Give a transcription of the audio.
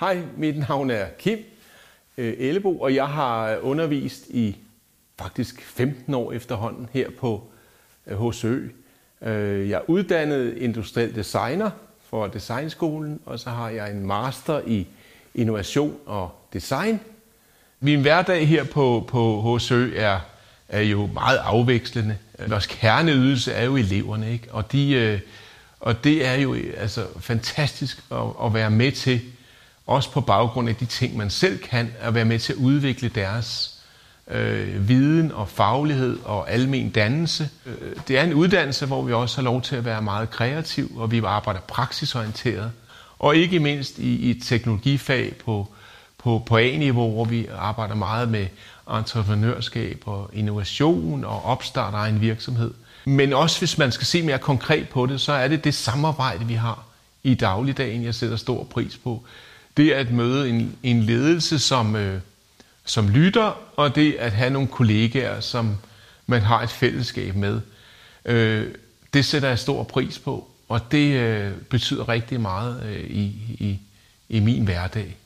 Hej, mit navn er Kim øh, Ellebo, og jeg har undervist i faktisk 15 år efterhånden her på øh, HSØ. Øh, jeg er uddannet industriel designer for Designskolen, og så har jeg en master i innovation og design. Min hverdag her på, på HSØ er, er jo meget afvekslende. Vores kerneydelse er jo eleverne, ikke? Og, de, og det er jo altså fantastisk at, at være med til også på baggrund af de ting, man selv kan, at være med til at udvikle deres øh, viden og faglighed og almen dannelse. Øh, det er en uddannelse, hvor vi også har lov til at være meget kreativ, og vi arbejder praksisorienteret. Og ikke mindst i, i et teknologifag på, på, på A-niveau, hvor vi arbejder meget med entreprenørskab og innovation og opstart af en virksomhed. Men også hvis man skal se mere konkret på det, så er det det samarbejde, vi har i dagligdagen, jeg sætter stor pris på det at møde en, en ledelse, som, øh, som lytter, og det at have nogle kollegaer, som man har et fællesskab med. Øh, det sætter jeg stor pris på, og det øh, betyder rigtig meget øh, i, i, i min hverdag.